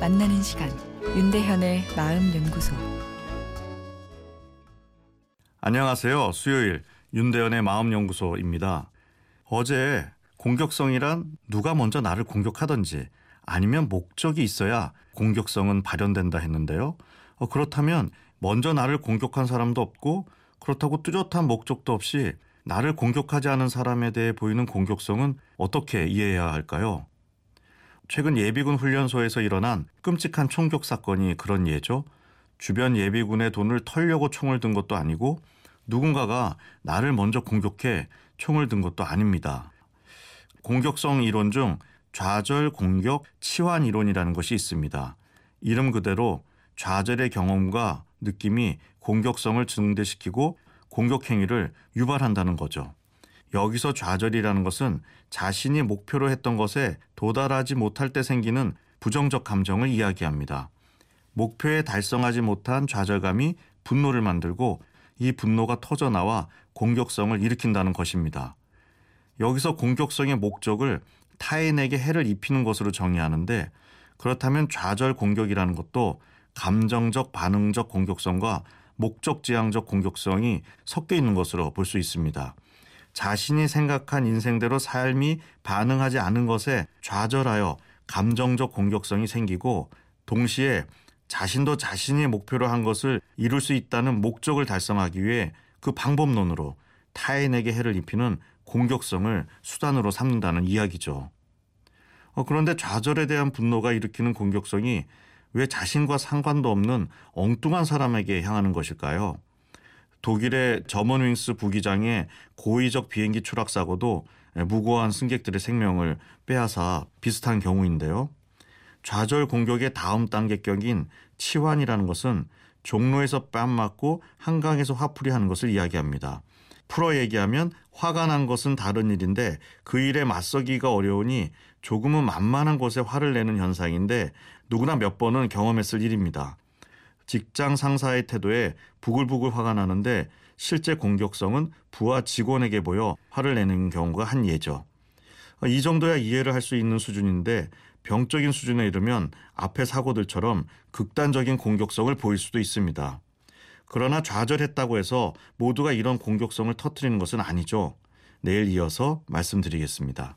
만나는 시간 윤대현의 마음 연구소 안녕하세요. 수요일 윤대현의 마음 연구소입니다. 어제 공격성이란 누가 먼저 나를 공격하든지 아니면 목적이 있어야 공격성은 발현된다 했는데요. 어, 그렇다면 먼저 나를 공격한 사람도 없고 그렇다고 뚜렷한 목적도 없이 나를 공격하지 않은 사람에 대해 보이는 공격성은 어떻게 이해해야 할까요? 최근 예비군 훈련소에서 일어난 끔찍한 총격 사건이 그런 예죠. 주변 예비군의 돈을 털려고 총을 든 것도 아니고 누군가가 나를 먼저 공격해 총을 든 것도 아닙니다. 공격성 이론 중 좌절 공격 치환 이론이라는 것이 있습니다. 이름 그대로 좌절의 경험과 느낌이 공격성을 증대시키고 공격 행위를 유발한다는 거죠. 여기서 좌절이라는 것은 자신이 목표로 했던 것에 도달하지 못할 때 생기는 부정적 감정을 이야기합니다. 목표에 달성하지 못한 좌절감이 분노를 만들고 이 분노가 터져나와 공격성을 일으킨다는 것입니다. 여기서 공격성의 목적을 타인에게 해를 입히는 것으로 정의하는데 그렇다면 좌절 공격이라는 것도 감정적 반응적 공격성과 목적지향적 공격성이 섞여 있는 것으로 볼 수 있습니다. 자신이 생각한 인생대로 삶이 반응하지 않은 것에 좌절하여 감정적 공격성이 생기고 동시에 자신도 자신이 목표로 한 것을 이룰 수 있다는 목적을 달성하기 위해 그 방법론으로 타인에게 해를 입히는 공격성을 수단으로 삼는다는 이야기죠. 어, 그런데 좌절에 대한 분노가 일으키는 공격성이 왜 자신과 상관도 없는 엉뚱한 사람에게 향하는 것일까요? 독일의 저먼윙스 부기장의 고의적 비행기 추락 사고도 무고한 승객들의 생명을 빼앗아 비슷한 경우인데요. 좌절 공격의 다음 단계격인 치환이라는 것은 종로에서 뺨 맞고 한강에서 화풀이 하는 것을 이야기합니다. 풀어 얘기하면 화가 난 것은 다른 일인데 그 일에 맞서기가 어려우니 조금은 만만한 곳에 화를 내는 현상인데 누구나 몇 번은 경험했을 일입니다. 직장 상사의 태도에 부글부글 화가 나는데 실제 공격성은 부하 직원에게 보여 화를 내는 경우가 한 예죠. 이 정도야 이해를 할 수 있는 수준인데 병적인 수준에 이르면 앞의 사고들처럼 극단적인 공격성을 보일 수도 있습니다. 그러나 좌절했다고 해서 모두가 이런 공격성을 터뜨리는 것은 아니죠. 내일 이어서 말씀드리겠습니다.